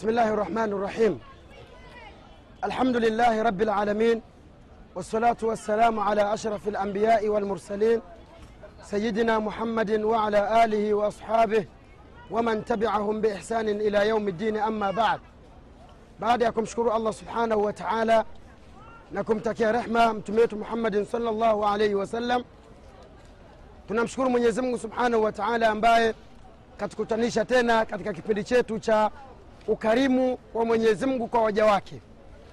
بسم الله الرحمن الرحيم. الحمد لله رب العالمين والصلاة والسلام على أشرف الأنبياء والمرسلين سيدنا محمد وعلى آله وأصحابه ومن تبعهم بإحسان إلى يوم الدين. أما بعد بعد أكم شكر الله سبحانه وتعالى نكم تكي رحمة متميت محمد صلى الله عليه وسلم. tunamshukuru mwenyezimungu subhanahu wa taala ambaye katukutanisha tena katika kipindi chetu cha ukarimu wa mwenyezi mungu kwa waja wake.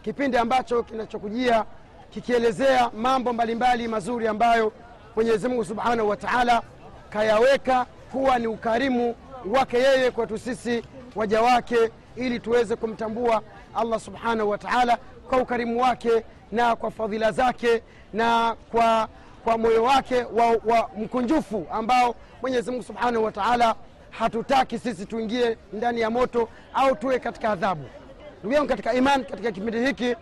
Kipindi ambacho kinachokujia kikielezea mambo mbalimbali mazuri ambayo mwenyezi mungu subhanahu wa taala kayaweka kuwa ni ukarimu wake yeye kwetu sisi waja wake ili tuweze kumtambua allah subhanahu wa taala kwa ukarimu wake na kwa fadhila zake na kwa kwa moyo wake wa, wa mkunjufu ambao mwenyezi mungu subhanahu wa taala hatutaki sisi tuingie ndani ya moto au tuwe katika adhabu. Ndugu yangu katika iman katika kipindi hiki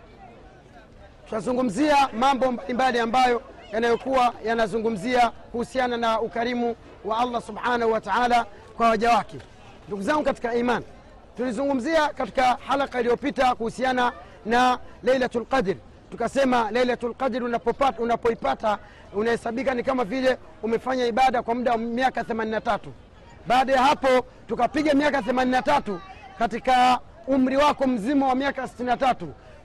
tutazungumzia mambo mbalimbali ambayo yanayokuwa yanazungumzia kuhusiana na ukarimu wa allah subhanahu wa taala kwa waja wake. Ndugu zangu katika iman tulizungumzia katika halaka iliyopita kuhusiana na leilatu lqadri tukasema lqadri unapoipata, unapoipata unahesabika ni kama vile umefanya ibada kwa muda wa miaka 83 baada ya hapo tukapiga miaka 83 katika umri wako mzima wa miaka 63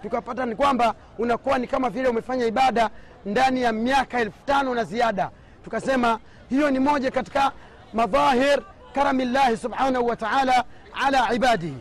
tukapata ni kwamba unakuwa ni kama vile umefanya ibada ndani ya miaka elfu tano na ziada. Tukasema hiyo ni moja katika madhahir karamillahi subhanahu wa taala ala ibadihi.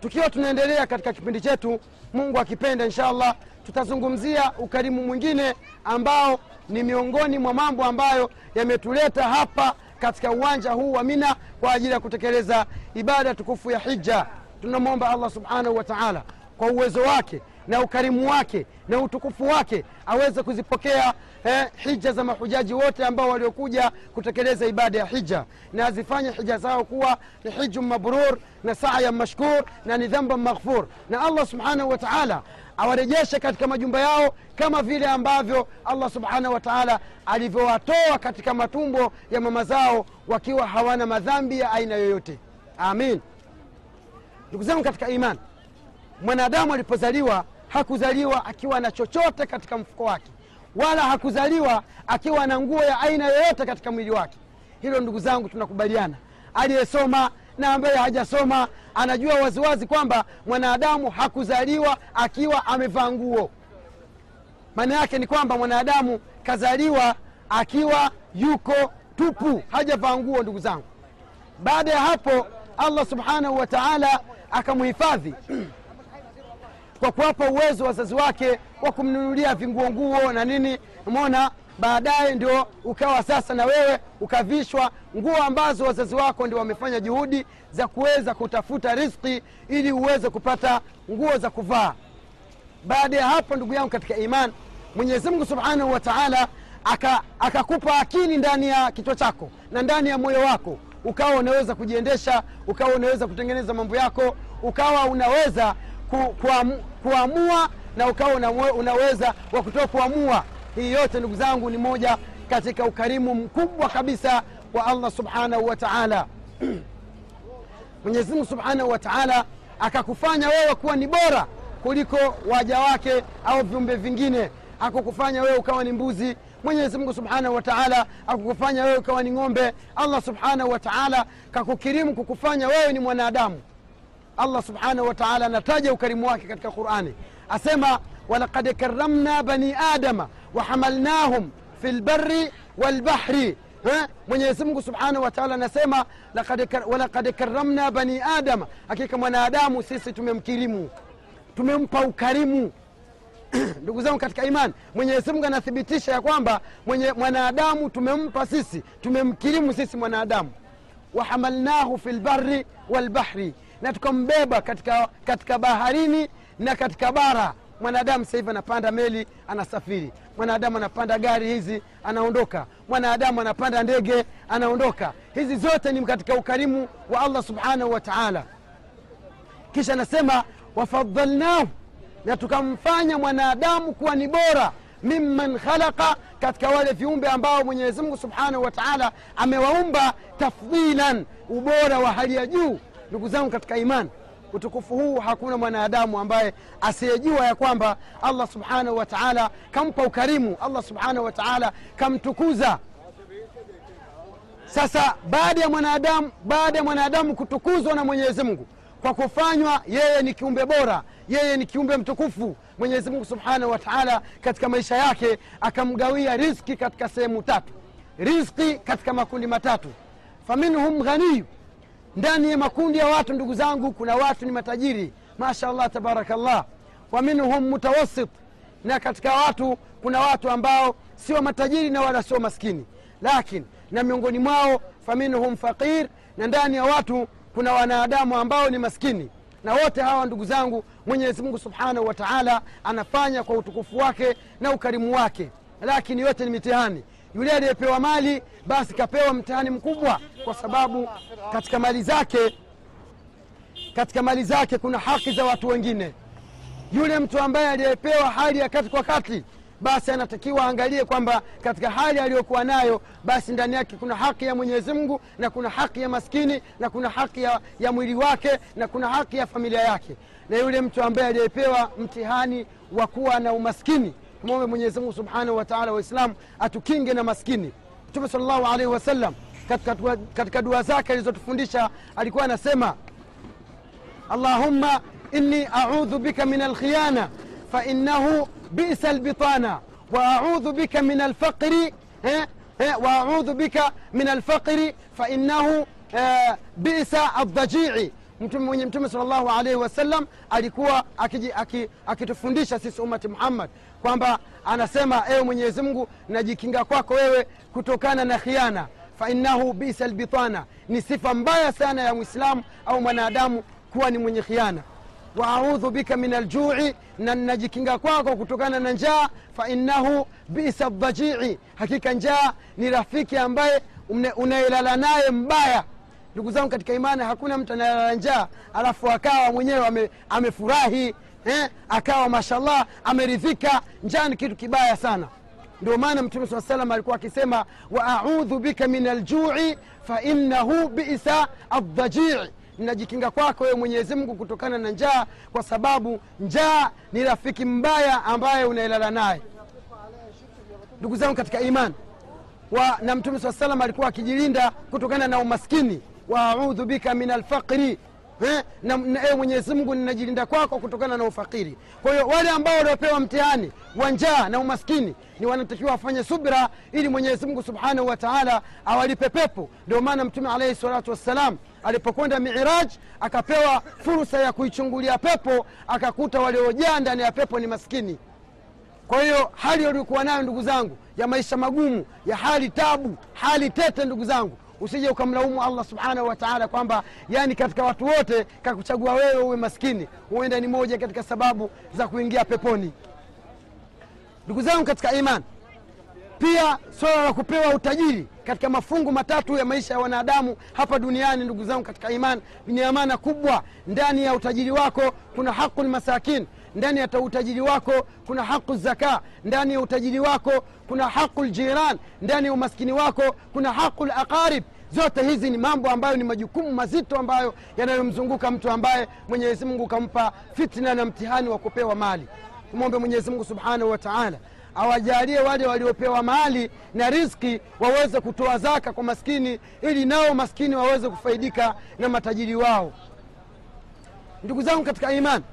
Tukiwa tunaendelea katika kipindi chetu mungu akipenda insha allah tutazungumzia ukarimu mwingine ambao ni miongoni mwa mambo ambayo yametuleta hapa katika uwanja huu wa mina kwa ajili ya kutekeleza ibada tukufu ya hija tunamwomba allah subhanahu wa taala kwa uwezo wake na ukarimu wake na utukufu wake aweze kuzipokea eh, hija za mahujaji wote ambao waliokuja kutekeleza ibada ya hija na azifanye hija zao kuwa ni hiju mabrur na saya mashkur na ni dhamba maghfur. Na allah subhanahu wa taala awarejeshe katika majumba yao kama vile ambavyo allah subhanahu wa taala alivyowatoa katika matumbo ya mama zao wakiwa hawana madhambi ya aina yoyote. Amin. Ndugu zangu katika imani mwanadamu alipozaliwa hakuzaliwa akiwa na chochote katika mfuko wake wala hakuzaliwa akiwa na nguo ya aina yoyote katika mwili wake. Hilo ndugu zangu tunakubaliana. Aliyesoma na ambaye hajasoma anajua waziwazi kwamba mwanadamu hakuzaliwa akiwa amevaa nguo. Maana yake ni kwamba mwanadamu kazaliwa akiwa yuko tupu hajavaa nguo ndugu zangu. Baada ya hapo allah subhanahu wa taala akamhifadhi kwa kuwapa uwezo wazazi wake wa kumnunulia vinguonguo na nini. Mona baadaye ndio ukawa sasa na wewe ukavishwa nguo ambazo wazazi wako ndio wamefanya juhudi za kuweza kutafuta riski ili uweze kupata nguo za kuvaa. Baada ya hapo ndugu yangu katika iman mwenyezi mungu subhanahu wa taala akakupa aka akili ndani ya kichwa chako na ndani ya moyo wako. Ukawa unaweza kujiendesha ukawa unaweza kutengeneza mambo yako ukawa unaweza ku, kuamu, kuamua na ukawa unaweza wa kutoa kuamua hii yote ndugu zangu ni moja katika ukarimu mkubwa kabisa wa allah subhanahu wa taala. Mwenyezimungu subhanahu wa taala akakufanya wewe kuwa ni bora kuliko waja wake au viumbe vingine. Akukufanya wewe ukawa ni mbuzi. Mwenyezi mungu subhanahu wa taala akukufanya wewe ukawa ni ng'ombe. Allah subhanahu wa taala kakukirimu kukufanya wewe ni mwanadamu. Allah subhanahu wa taala anataja ukarimu wake katika qurani. Asema walaqad karamna bani adama wahamalnahum fi البر والبحر. mwenyezi mungu subhanahu wa taala anasema walakad karamna bani adama hakika mwanadamu sisi tumemkirimu. tumempa ukarimu. Ndugu zangu katika imani mwenyezi mungu anathibitisha ya kwamba mwenye mwanadamu tumempa sisi tumemkirimu sisi mwanadamu. Wahamalnahu fi lbari walbahri na tukambeba katika, katika baharini na katika bara mwanadamu sasa hivi anapanda meli anasafiri. Mwanadamu anapanda gari hizi anaondoka. Mwanadamu anapanda ndege anaondoka. Hizi zote ni katika ukarimu wa allah subhanahu wa taala. Kisha anasema wafadhalnahu na tukamfanya mwanadamu kuwa ni bora mimman khalaqa katika wale viumbe ambao mwenyezi mungu subhanahu wa taala amewaumba tafdhilan ubora wa hali ya juu. Ndugu zangu katika imani utukufu huu hakuna mwanadamu ambaye asiyejua ya kwamba allah subhanahu wa taala kampa ukarimu allah subhanahu wa taala kamtukuza. Sasa baada ya mwanadamu baada ya mwanadamu kutukuzwa na mwenyezi mungu kwa kufanywa yeye ni kiumbe bora yeye ni kiumbe mtukufu mwenyezi mungu subhanahu wa taala katika maisha yake akamgawia riski katika sehemu tatu. Riski katika makundi matatu. Faminhum ghaniyu ndani ya makundi ya watu ndugu zangu kuna watu ni matajiri. Mashallah tabarakallah. Wa minhum mutawasit na katika watu kuna watu ambao sio matajiri na wala sio maskini. Lakini na miongoni mwao faminhum faqir. Na ndani ya watu kuna wanadamu ambao ni maskini. Na wote hawa ndugu zangu mwenyezi mungu subhanahu wa taala anafanya kwa utukufu wake na ukarimu wake. Lakini yote ni mitihani yule aliyepewa mali basi kapewa mtihani mkubwa kwa sababu katika mali zake katika mali zake kuna haki za watu wengine. Yule mtu ambaye aliyepewa hali ya kati kwa kati basi anatakiwa aangalie kwamba katika hali aliyokuwa nayo basi ndani yake kuna haki ya mwenyezi mungu na kuna haki ya maskini na kuna haki ya, ya mwili wake na kuna haki ya familia yake. Na yule mtu ambaye aliyepewa mtihani wa kuwa na umaskini tumwombe mwenyezi mungu subhanahu wa taala waislamu atukinge na maskini mtume sal llahu alaihi wasallam katika, katika dua zake alizotufundisha alikuwa anasema allahumma inni audhu bika min alkhiyana fainahu bisa albitana waaudhu bika min alfaqri eh, eh, waaudhu bika min alfaqri fainahu eh, bisa aldajii mwenye mtume sal llahu alaihi wasallam alikuwa akitufundisha aki, aki sisi umati muhammad kwamba anasema ewe mwenyezi mungu najikinga kwako wewe kutokana na khiana. Fainahu bisa albitana ni sifa mbaya sana ya mwislamu au mwanadamu kuwa ni mwenye khiana. Waaudhu bika min aljui na najikinga kwako kutokana na njaa. Fainahu bisa dhajii hakika njaa ni rafiki ambaye unayelala naye mbaya. Ndugu zangu katika imani hakuna mtu anayelala njaa alafu akawa mwenyewe ame, amefurahi eh, akawa mashallah ameridhika. Njaa ni kitu kibaya sana. Ndio maana mtume saa salam alikuwa akisema waaudhu bika min aljui fainahu bisa aldhajii, ninajikinga kwako wewe mwenyezi mungu kutokana na njaa kwa sababu njaa ni rafiki mbaya ambaye unaelala naye. Ndugu zangu katika imani wa, na mtume saa salam alikuwa akijilinda kutokana na umaskini. Waaudhu bika min alfaqri eh, na, na ewe mwenyezi mungu ninajilinda kwako kutokana na ufakiri. Kwa hiyo wale ambao waliopewa mtihani wa njaa na umaskini ni wanatakiwa wafanye subra ili mwenyezi mungu subhanahu wa taala awalipe pepo. Ndio maana mtume alaihi salatu wassalam alipokwenda miraj akapewa fursa ya kuichungulia pepo akakuta waliojaa ndani ya pepo ni maskini. Kwa hiyo hali waliokuwa nayo ndugu zangu ya maisha magumu ya hali tabu hali tete ndugu zangu usije ukamlaumu allah subhanahu wataala kwamba yani katika watu wote kakuchagua wewe uwe maskini. Huenda ni moja katika sababu za kuingia peponi. Ndugu zangu katika iman pia swala la kupewa utajiri katika mafungu matatu ya maisha ya wanadamu hapa duniani ndugu zangu katika iman ni amana kubwa. Ndani ya utajiri wako kuna haqu lmasakin ndani ya utajiri wako kuna haqu zaka ndani ya utajiri wako kuna haqu ljiran ndani ya umaskini wako kuna haqu laqarib zote hizi ni mambo ambayo ni majukumu mazito ambayo yanayomzunguka mtu ambaye mwenyezi mungu kampa fitna na mtihani wa kupewa mali. Tumwombe mwenyezi mungu subhanahu wa taala awajalie wale waliopewa mali na riski waweze kutoa zaka kwa maskini ili nao maskini waweze kufaidika na matajiri wao. Ndugu zangu katika imani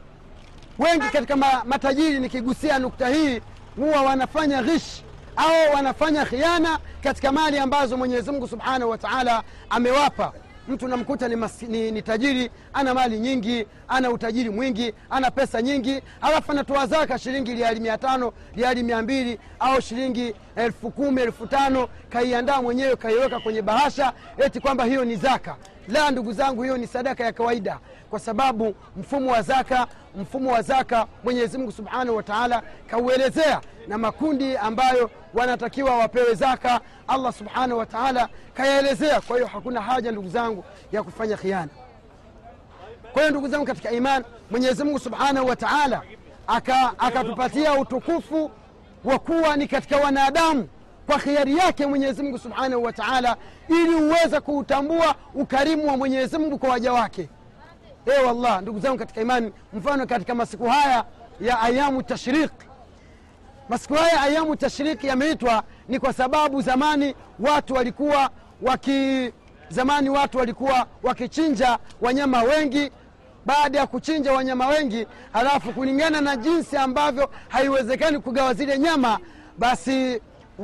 wengi katika ma, matajiri nikigusia nukta hii huwa wanafanya ghish au wanafanya khiana katika mali ambazo mwenyezi mungu subhanahu wa taala amewapa. Mtu namkuta ni, ni, ni tajiri ana mali nyingi ana utajiri mwingi ana pesa nyingi alafu anatoa zaka shilingi liali mia tano liali mia mbili au shilingi elfu kumi elfu tano kaiandaa mwenyewe kaiweka kwenye bahasha eti kwamba hiyo ni zaka la ndugu zangu hiyo ni sadaka ya kawaida kwa sababu mfumo wa zaka mfumo wa zaka mwenyezi mungu subhanahu wa taala kauelezea na makundi ambayo wanatakiwa wapewe zaka allah subhanahu wa taala kayaelezea. Kwa hiyo hakuna haja ndugu zangu ya kufanya khiana. Kwa hiyo ndugu zangu katika iman mwenyezi mungu subhanahu wa taala akatupatia aka utukufu wa kuwa ni katika wanadamu kwa khiari yake mwenyezi mungu subhanahu wa taala ili uweze kuutambua ukarimu wa mwenyezi mungu kwa waja wake. E wallah ndugu zangu katika imani mfano katika masiku haya ya ayamu tashriq. Masiku haya ayamu tashriq yameitwa ni kwa sababu zamani watu walikuwa waki zamani watu walikuwa wakichinja wanyama wengi. Baada ya kuchinja wanyama wengi halafu kulingana na jinsi ambavyo haiwezekani kugawa zile nyama basi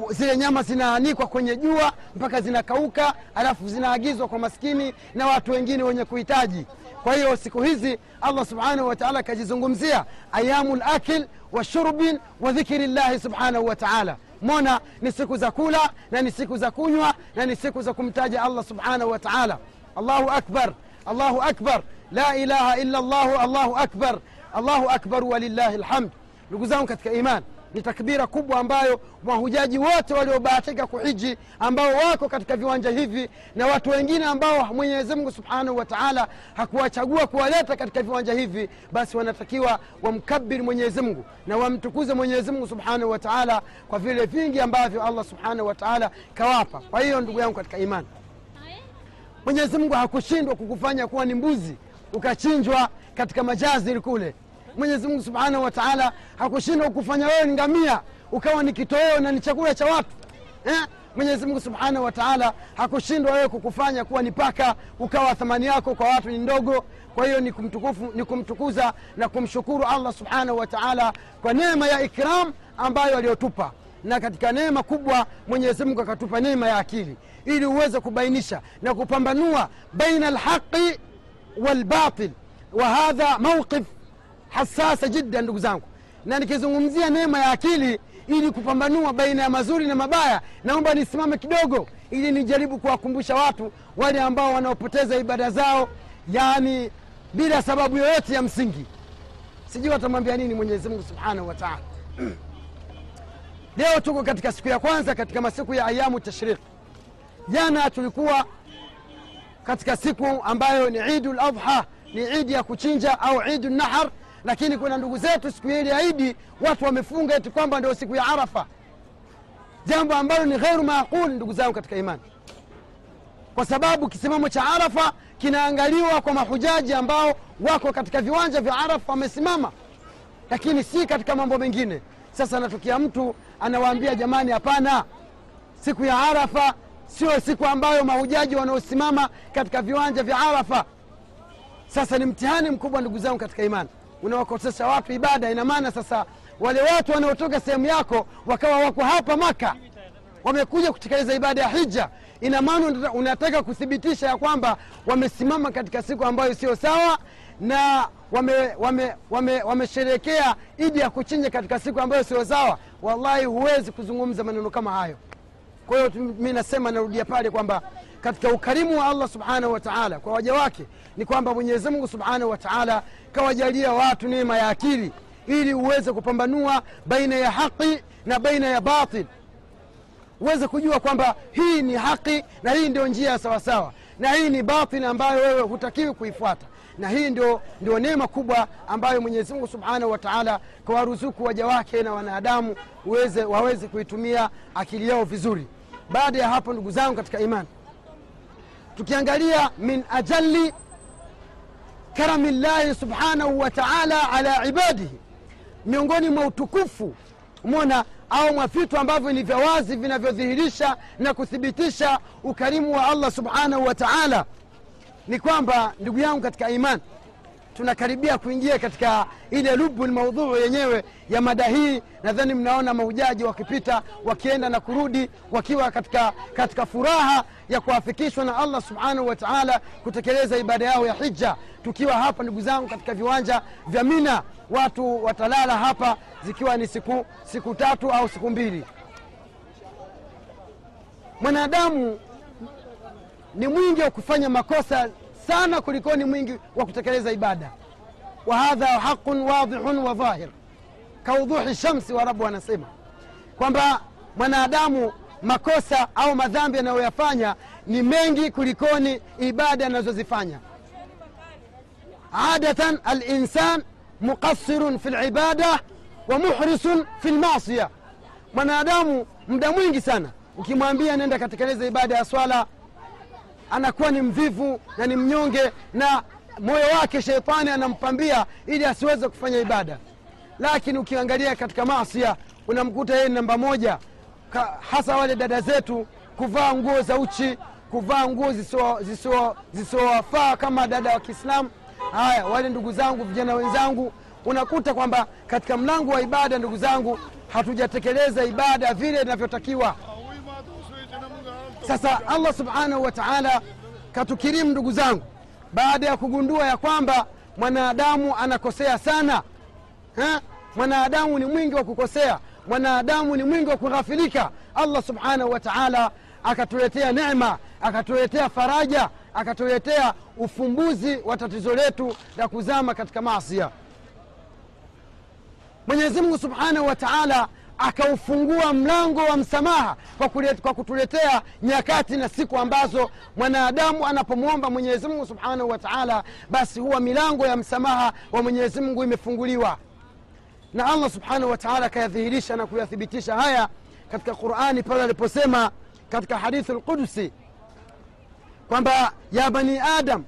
zile nyama zinaanikwa kwenye jua mpaka zinakauka alafu zinaagizwa kwa maskini na watu wengine wenye kuhitaji. Kwa hiyo siku hizi allah subhanahu wataala akajizungumzia ayamu lakil wa shurbin wa dhikri llahi subhanahu wataala mona ni siku za kula na ni siku za kunywa na ni siku za kumtaja allah subhanahu wataala allahu akbar allahu akbar. La ilaha illa llahu allahu akbar. Allahu akbar walillahi lhamd ndugu zangu katika iman ni takbira kubwa ambayo mahujaji wote waliobahatika kuhiji ambao wako katika viwanja hivi na watu wengine ambao mwenyezi mungu subhanahu wa taala hakuwachagua kuwaleta katika viwanja hivi basi wanatakiwa wamkabiri mwenyezi mungu na wamtukuze mwenyezi mungu subhanahu wa taala kwa vile vingi ambavyo allah subhanahu wa taala kawapa. Kwa hiyo ndugu yangu katika imani mwenyezi mungu hakushindwa kukufanya kuwa ni mbuzi ukachinjwa katika majaziri kule mwenyezi mungu subhanahu wa taala hakushindwa kukufanya wewe ni ngamia ukawa ni kitoweo na ni chakula cha watu. Eh? mwenyezi mungu subhanahu wa taala hakushindwa wewe kukufanya kuwa ni paka ukawa thamani yako kwa watu ni ndogo. Kwa hiyo ni, kumtukufu, ni kumtukuza na kumshukuru allah subhanahu wa taala kwa neema ya ikram ambayo aliyotupa. Na katika neema kubwa mwenyezi mungu akatupa neema ya akili. Ili uweze kubainisha na kupambanua baina alhaqi walbatil. Wa hadha mauqif hasasa jidda ndugu zangu. Na nikizungumzia neema ya akili ili kupambanua baina ya mazuri na mabaya naomba nisimame kidogo ili nijaribu kuwakumbusha watu wale ambao wanaopoteza ibada zao yani bila sababu yoyote ya msingi. Sijui watamwambia nini mwenyezi mungu subhanahu wa taala. Leo tuko katika siku ya kwanza katika masiku ya ayamu tashriq. Jana tulikuwa katika siku ambayo ni idu ladha ni idi ya kuchinja au idu nahar lakini kuna ndugu zetu siku ile ya idi watu wamefunga eti kwamba ndio siku ya arafa. Jambo ambalo ni ghairu maqul ndugu zangu katika imani. Kwa sababu kisimamo cha arafa kinaangaliwa kwa mahujaji ambao wako katika viwanja vya arafa wamesimama. Lakini si katika mambo mengine. Sasa anatokea mtu anawaambia jamani hapana. Siku ya arafa sio siku ambayo mahujaji wanaosimama katika viwanja vya arafa. Sasa ni mtihani mkubwa ndugu zangu katika imani unawakosesha watu ibada ina maana sasa wale watu wanaotoka sehemu yako wakawa wako hapa maka wamekuja kutekeleza ibada ya hija. Ina maana unataka- kuthibitisha ya kwamba wamesimama katika siku ambayo sio sawa na wamesherekea wame, wame, wame idi ya kuchinja katika siku ambayo sio sawa. Wallahi huwezi kuzungumza maneno kama hayo. Kwa hiyo mi nasema narudia pale kwamba katika ukarimu wa allah subhanahu wataala kwa waja wake ni kwamba mwenyezi mungu subhanahu wataala kawajalia watu neema ya akili ili uweze kupambanua baina ya haqi na baina ya batil. Uweze kujua kwamba hii ni haqi na hii ndio njia ya sawasawa na hii ni batil ambayo wewe hutakiwi kuifuata. Na hii ndio, ndio neema kubwa ambayo mwenyezi mungu subhanahu wa taala kawaruzuku waja wake na wanadamu waweze kuitumia akili yao vizuri. Baada ya hapo ndugu zangu katika imani tukiangalia min ajali karami llahi subhanahu wa taala ala ibadihi miongoni mwa utukufu mona au mwa vitu ambavyo ni vya wazi vinavyodhihirisha na kuthibitisha ukarimu wa allah subhanahu wa taala ni kwamba ndugu yangu katika imani tunakaribia kuingia katika ile lubu maudhuu yenyewe ya mada hii. Nadhani mnaona mahujaji wakipita wakienda na kurudi wakiwa katika, katika furaha ya kuafikishwa na allah subhanahu wa taala kutekeleza ibada yao ya hija tukiwa hapa ndugu zangu katika viwanja vya mina watu watalala hapa zikiwa ni siku, siku tatu au siku mbili. Mwanadamu ni mwingi wa kufanya makosa sana kulikoni mwingi wa kutekeleza ibada. Wa hadha haqun wadhihun wa dhahir. Kaudhuhi shamsi warabu wanasema kwamba mwanadamu makosa au madhambi anayoyafanya ni mengi kulikoni ibada anazozifanya. Adatan alinsan muqasirun fi libada wa muhrisun fi lmasia mwanadamu muda mwingi sana ukimwambia nenda katekeleza ibada ya swala anakuwa ni mvivu na ni mnyonge na moyo wake sheitani anampambia ili asiweze kufanya ibada. Lakini ukiangalia katika masia unamkuta yeye namba moja ka, hasa wale dada zetu kuvaa nguo za uchi kuvaa nguo zisizowafaa kama dada wa kiislamu. Haya wale ndugu zangu vijana wenzangu unakuta kwamba katika mlango wa ibada ndugu zangu hatujatekeleza ibada vile inavyotakiwa sasa allah subhanahu wa taala katukirimu ndugu zangu baada ya kugundua ya kwamba mwanadamu anakosea sana mwanadamu ni mwingi wa kukosea mwanadamu ni mwingi wa kughafilika. Allah subhanahu wa taala akatuletea nema akatuletea faraja akatuletea ufumbuzi wa tatizo letu la kuzama katika maasia mwenyezi mungu subhanahu wa taala akaufungua mlango wa msamaha kwa, kulet, kwa kutuletea nyakati na siku ambazo mwanadamu anapomwomba mwenyezi mungu subhanahu wa taala basi huwa milango ya msamaha wa mwenyezi mungu imefunguliwa. Na allah subhanahu wa taala akayadhihirisha na kuyathibitisha haya katika qurani pale aliposema katika hadithi lqudsi kwamba ya bani adam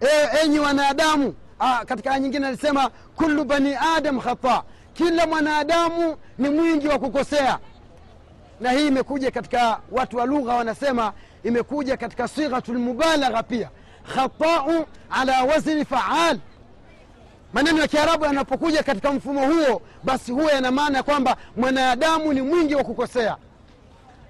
e, enyi wanadamu katika aya nyingine alisema kullu bani adam khata kila mwanadamu ni mwingi wa kukosea. Na hii imekuja katika watu wa lugha wanasema imekuja katika sighatu lmubalagha pia. Khatau ala wazni faal. Maneno ya kiarabu yanapokuja katika mfumo huo basi huwa yana maana ya kwamba mwanadamu ni mwingi wa kukosea.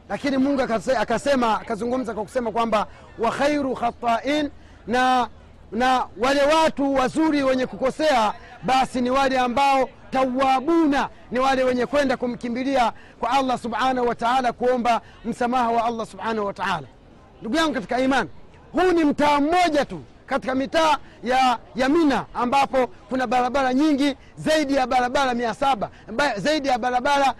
Lakini mungu akasema akazungumza kwa kusema kwamba wa khairu khatain na na wale watu wazuri wenye kukosea basi ni wale ambao tawabuna ni wale wenye kwenda kumkimbilia kwa allah subhanahu wa taala kuomba msamaha wa allah subhanahu wa taala. Ndugu yangu katika imani huu ni mtaa mmoja tu katika mitaa ya, ya mina ambapo kuna barabara nyingi zaidi ya barabara mia saba zaidi ya barabara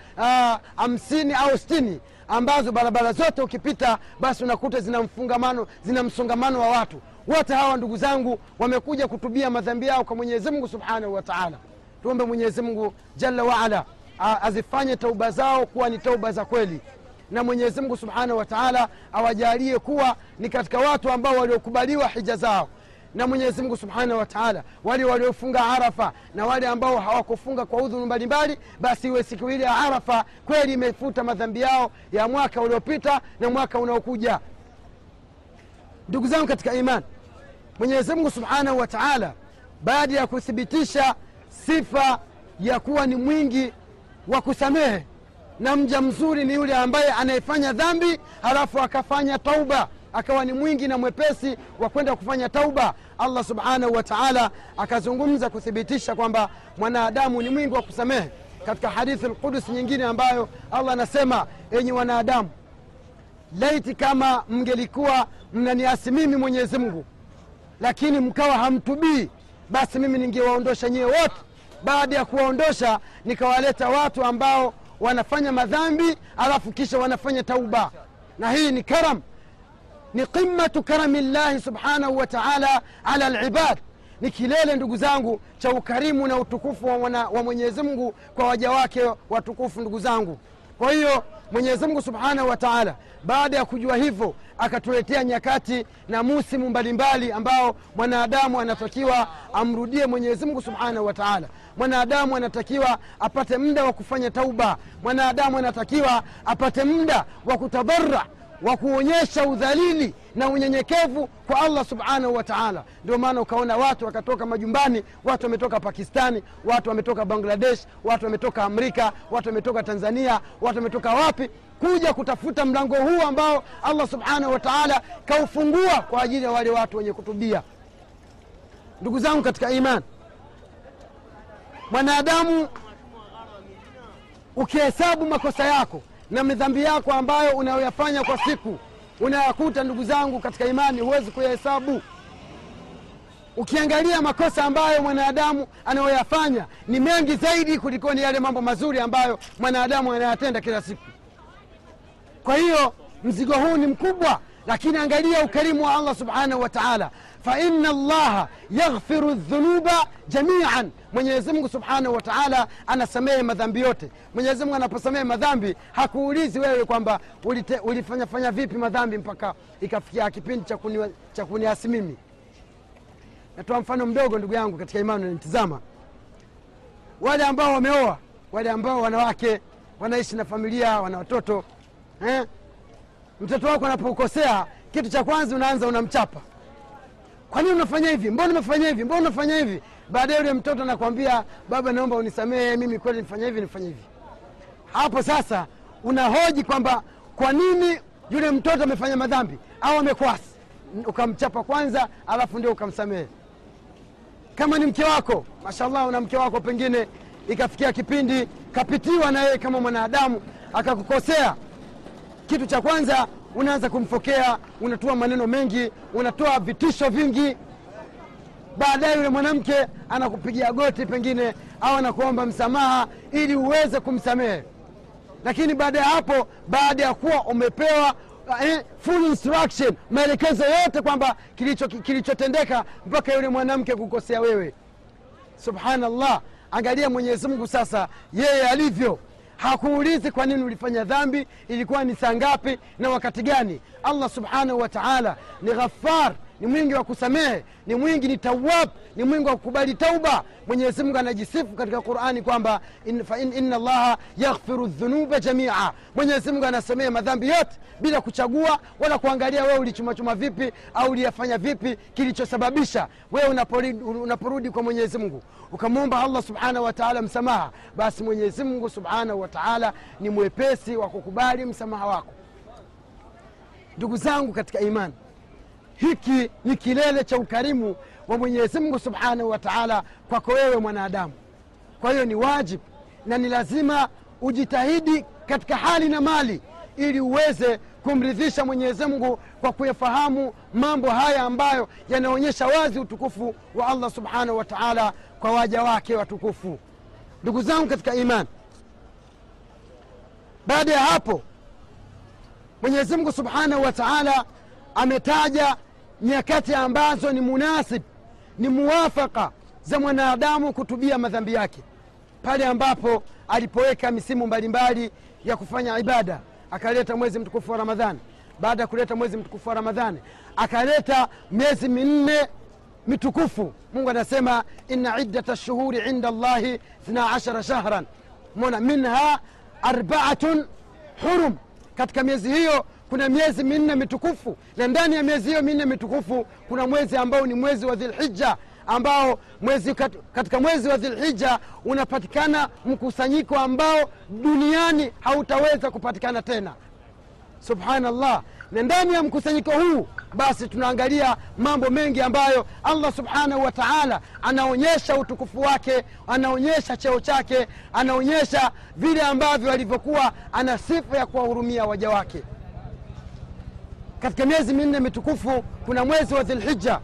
hamsini uh, au stini ambazo barabara zote ukipita basi unakuta zina mfungamano zina msongamano wa watu wote hawa ndugu zangu wamekuja kutubia madhambi yao kwa mwenyezi mungu subhanahu wa taala. Tuombe mwenyezi mungu jalla waala azifanye tauba zao kuwa ni tauba za kweli. Na mwenyezi mungu subhanahu wa taala awajalie kuwa ni katika watu ambao waliokubaliwa hija zao. Na mwenyezi mungu subhanahu wa taala wale waliofunga arafa na wale ambao hawakufunga kwa udhuru mbalimbali basi iwe siku ile ya arafa kweli imefuta madhambi yao ya mwaka uliopita na mwaka unaokuja. Ndugu zangu katika imani mwenyezi mungu subhanahu wa taala baada ya kuthibitisha sifa ya kuwa ni mwingi wa kusamehe na mja mzuri ni yule ambaye anayefanya dhambi halafu akafanya tauba akawa ni mwingi na mwepesi wa kwenda kufanya tauba allah subhanahu wa taala akazungumza kuthibitisha kwamba mwanadamu ni mwingi wa kusamehe. Katika hadithi lqudus nyingine ambayo allah anasema enyi wanadamu laiti kama mngelikuwa mnaniasi mimi mwenyezi mungu lakini mkawa hamtubii basi mimi ningewaondosha nyie wote. Baada ya kuwaondosha nikawaleta watu ambao wanafanya madhambi alafu kisha wanafanya tauba. Na hii ni karam ni qimatu karami llahi subhanahu wa taala ala libad ni kilele ndugu zangu cha ukarimu na utukufu wa, wa mwenyezi kwa waja wake watukufu ndugu zangu. Kwa hiyo mwenyezi mungu subhanahu wa taala baada ya kujua hivyo akatuletea nyakati na musimu mbalimbali ambao mwanadamu anatakiwa amrudie mwenyezi mungu subhanahu wa taala. Mwanadamu anatakiwa apate muda wa kufanya tauba. Mwanadamu anatakiwa apate muda wa kutadhara wa kuonyesha udhalili na unyenyekevu kwa allah subhanahu wa taala. Ndio maana ukaona watu wakatoka majumbani watu wametoka pakistani watu wametoka bangladesh watu wametoka amerika watu wametoka tanzania watu wametoka wapi kuja kutafuta mlango huu ambao allah subhanahu wa taala kaufungua kwa ajili ya wale watu wenye kutubia. Ndugu zangu katika imani mwanadamu ukihesabu makosa yako na midhambi yako ambayo unayoyafanya kwa siku unayakuta ndugu zangu katika imani huwezi kuyahesabu. Ukiangalia makosa ambayo mwanadamu anayoyafanya ni mengi zaidi kuliko ni yale mambo mazuri ambayo mwanadamu anayatenda kila siku. Kwa hiyo mzigo huu ni mkubwa lakini angalia ukarimu wa allah subhanahu wa taala faina llaha yaghfiru dhunuba jamian. Mwenyezimngu subhanahu wa taala anasamehe madhambi yote. Mwenyezimngu anaposamehe madhambi hakuulizi wewe kwamba ulifanyafanya vipi madhambi mpaka ikafikia kipindi cha kuniasi mimi. Natoa mfano mdogo ndugu yangu katika imani nanitizama wale ambao wameoa wale ambao wanawake wanaishi na familia wana watoto eh? mtoto wako anapokosea kitu cha kwanza unaanza unamchapa kwa unafanya hivi? Mbona umefanya hivi? Mbona unafanya hivi? Baadaye yule mtoto anakwambia baba naomba unisamehe mimi kweli nifanya hivi nifanya hivi. Hapo sasa unahoji kwamba kwa nini yule mtoto amefanya madhambi au amekwasi? Ukamchapa kwanza alafu ndio ukamsamehe. Kama ni mke wako mashallah una mke wako pengine ikafikia kipindi kapitiwa na yeye kama mwanadamu akakukosea. Kitu cha kwanza unaanza kumfokea unatoa maneno mengi unatoa vitisho vingi. Baadaye yule mwanamke anakupigia goti pengine au anakuomba msamaha ili uweze kumsamehe. Lakini baada ya hapo baada ya kuwa umepewa eh, full instruction maelekezo yote kwamba kilichotendeka kilicho mpaka yule mwanamke kukosea wewe. Subhanallah angalia mwenyezi mungu sasa yeye alivyo hakuulizi kwa nini ulifanya dhambi ilikuwa ni saa ngapi na wakati gani. Allah subhanahu wa taala ni ghafar ni mwingi wa kusamehe ni mwingi ni tawab ni mwingi wa kukubali tauba. Mwenyezi mungu anajisifu katika qurani kwamba in, in, inna allaha yaghfiru dhunuba jamia. Mwenyezi mungu anasamehe madhambi yote bila kuchagua wala kuangalia wewe ulichumachuma vipi au uliyafanya vipi kilichosababisha. Wewe unaporudi, kwa mwenyezi mungu ukamwomba allah subhanahu wataala msamaha basi mwenyezi mungu subhanahu wataala ni mwepesi wa kukubali msamaha wako. Ndugu zangu katika imani hiki ni kilele cha ukarimu wa mwenyezi mungu subhanahu wa taala kwako wewe mwanadamu. Kwa hiyo ni wajibu na ni lazima ujitahidi katika hali na mali ili uweze kumridhisha mwenyezi mungu kwa kuyafahamu mambo haya ambayo yanaonyesha wazi utukufu wa allah subhanahu wa taala kwa waja wake watukufu. Ndugu zangu katika imani baada ya hapo mwenyezi mungu subhanahu wa taala ametaja nyakati ambazo ni munasib ni muwafaka za mwanadamu kutubia madhambi yake. Pale ambapo alipoweka misimu mbalimbali ya kufanya ibada akaleta mwezi mtukufu wa ramadhani. Baada ya kuleta mwezi mtukufu wa ramadhani akaleta miezi minne mitukufu. Mungu anasema ina iddata lshuhuri inda llahi thna ashara shahran. Mona minha arbaatun hurum. Katika miezi hiyo kuna miezi minne mitukufu na ndani ya miezi hiyo minne mitukufu kuna mwezi ambao ni mwezi wa dhilhija ambao mwezi katika mwezi wa dhilhija unapatikana mkusanyiko ambao duniani hautaweza kupatikana tena. Subhanallah. Na ndani ya mkusanyiko huu basi tunaangalia mambo mengi ambayo allah subhanahu wa taala anaonyesha utukufu wake anaonyesha cheo chake anaonyesha vile ambavyo alivyokuwa ana sifa ya kuwahurumia waja wake katika miezi minne mitukufu kuna mwezi wa dhilhija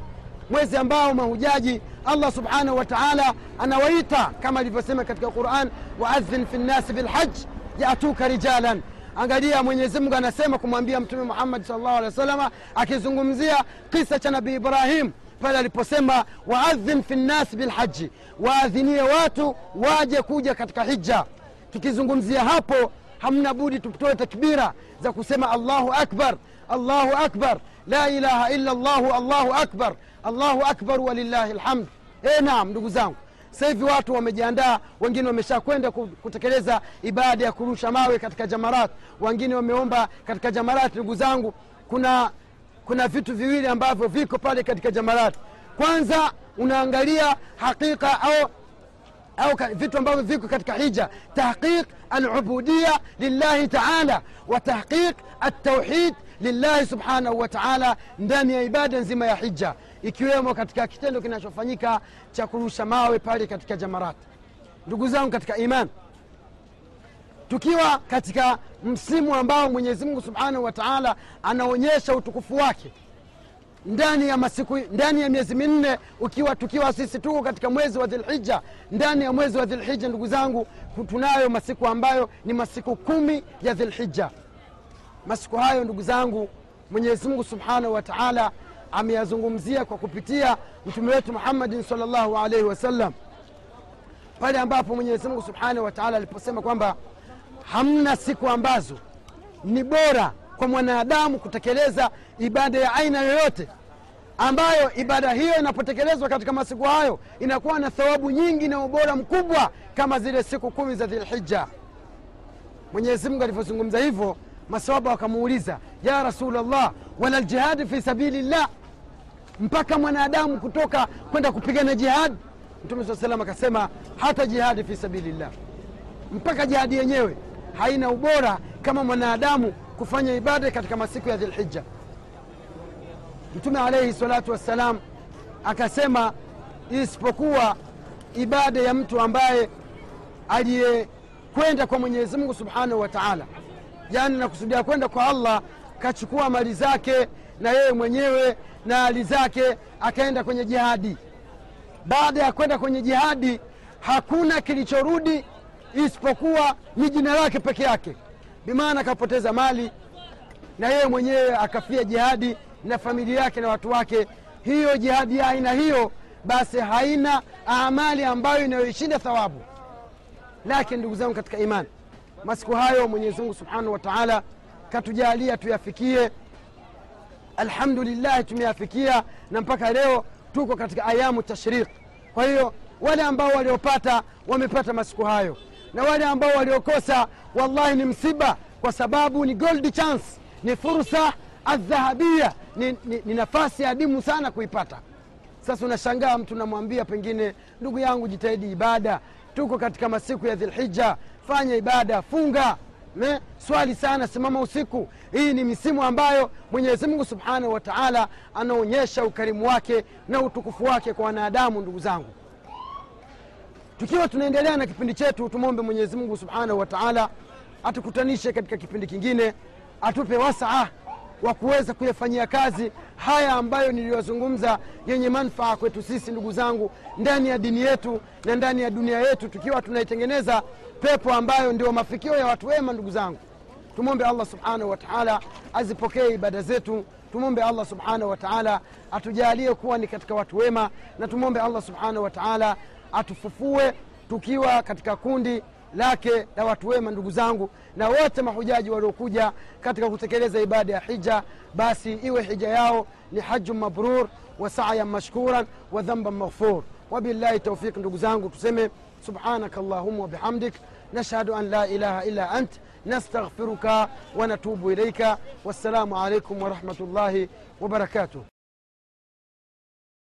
mwezi ambao mahujaji allah subhanahu wa taala anawaita kama alivyosema katika quran waadhin fi nnasi bilhaj yatuka rijalan. Angalia mwenyezimungu anasema kumwambia mtume muhammadi sal llahu alehi wa salama akizungumzia kisa cha nabii ibrahim pale aliposema waadhin fi nnasi bilhaji waadhinie watu waje kuja katika hija tukizungumzia hapo hamna budi tutoe takbira za kusema allahu akbar allahu akbar. La ilaha illa llahu allahu akbar. Allahu akbar walillahi lhamd e naam ndugu zangu. Sasa hivi watu wamejiandaa wengine wamesha kwenda kutekeleza ibada ya kurusha mawe katika jamarat. Wengine wameomba katika jamarat ndugu zangu. Kuna kuna vitu viwili ambavyo viko pale katika jamarat. Kwanza unaangalia hakika au au vitu ambavyo viko katika hija. Tahqiq alubudia lillahi taala wa tahqiq altauhid lillahi subhanahu wa taala ndani ya ibada nzima ya hija ikiwemo katika kitendo kinachofanyika cha kurusha mawe pale katika jamarat. Ndugu zangu katika iman tukiwa katika msimu ambao mwenyezi mungu subhanahu wa taala anaonyesha utukufu wake ndani ya masiku ndani ya miezi minne ukiwa tukiwa sisi tuko katika mwezi wa dhilhija ndani ya mwezi wa dhilhija ndugu zangu tunayo masiku ambayo ni masiku kumi ya dhilhija masiku hayo ndugu zangu mwenyezi mungu subhanahu wa taala ameyazungumzia kwa kupitia mtume wetu muhammadin salllahu alaihi wasallam pale ambapo mwenyezi mungu subhanahu wa taala aliposema kwamba hamna siku ambazo ni bora kwa mwanadamu kutekeleza ibada ya aina yoyote ambayo ibada hiyo inapotekelezwa katika masiku hayo inakuwa na thawabu nyingi na ubora mkubwa kama zile siku kumi za dhilhija mwenyezi mungu alivyozungumza hivyo masahaba wakamuuliza ya rasulllah wala ljihadi fi sabilillah? Mpaka mwanadamu kutoka kwenda kupigana jihadi mtume saa salam akasema hata jihadi fi sabilillah. Mpaka jihadi yenyewe haina ubora kama mwanadamu kufanya ibada katika masiku ya dhilhija mtume alaihi salatu wassalam akasema isipokuwa ibada ya mtu ambaye aliyekwenda kwa mwenyezi mungu subhanahu wa taala yaani nakusudia kwenda kwa allah kachukua mali zake na yeye mwenyewe na hali zake akaenda kwenye jihadi. Baada ya kwenda kwenye jihadi hakuna kilichorudi isipokuwa ni jina lake peke yake. Bimaana akapoteza mali na yeye mwenyewe akafia jihadi na familia yake na watu wake. Hiyo jihadi ya aina hiyo basi haina amali ambayo inayoishinda thawabu. Lakini ndugu zangu katika imani masiku hayo mwenyezi mungu subhanahu wa taala katujalia tuyafikie. Alhamdulillahi tumeyafikia na mpaka leo tuko katika ayamu tashriq. Kwa hiyo wale ambao waliopata wamepata masiku hayo. Na wale ambao waliokosa wallahi ni msiba kwa sababu ni gold chance ni fursa adhahabia ni, ni, ni nafasi adimu sana kuipata. Sasa unashangaa mtu namwambia pengine ndugu yangu jitahidi ibada. Tuko katika masiku ya dhilhija fanya ibada funga. Me swali sana simama usiku. Hii ni misimu ambayo mwenyezi mungu subhanahu wa taala anaonyesha ukarimu wake na utukufu wake kwa wanadamu ndugu zangu. Tukiwa tunaendelea na kipindi chetu tumwombe mwenyezi mungu subhanahu wa taala atukutanishe katika kipindi kingine atupe wasaa wa kuweza kuyafanyia kazi haya ambayo niliyozungumza yenye manfaa kwetu sisi ndugu zangu ndani ya dini yetu na ndani ya dunia yetu tukiwa tunaitengeneza pepo ambayo ndio mafikio ya watu wema ndugu zangu. Tumwombe allah subhanahu wa taala azipokee ibada zetu. Tumwombe allah subhanahu wa taala atujalie kuwa ni katika watu wema na tumwombe allah subhanahu wa taala atufufue tukiwa katika kundi lake la watu wema ndugu zangu na wote mahujaji waliokuja katika kutekeleza ibada ya hija basi iwe hija yao ni haju mabrur wa sayan mashkuran wa dhamban maghfur. Wabillahi taufiq ndugu zangu tuseme subhanaka allahuma wabihamdik nashhadu an la ilaha illa ant nastaghfiruka wa natubu ilaika wassalamu alaikum warahmatullahi wabarakatuh